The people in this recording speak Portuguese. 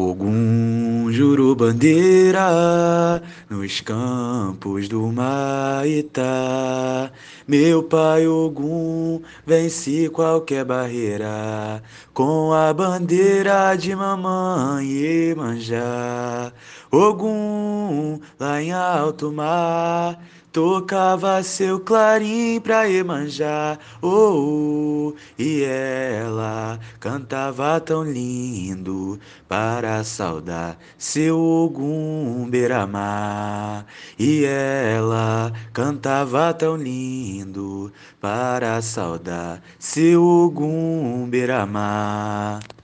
Ogum jurou bandeira nos campos do Maitá. Meu pai Ogum vence qualquer barreira com a bandeira de mamãe Iemanjá. Ogum lá em alto mar tocava seu clarim pra Iemanjá. Oh, oh, e ela cantava tão lindo para saudar seu Ogum Beramar. E ela cantava tão lindo para saudar seu Ogum Beramar.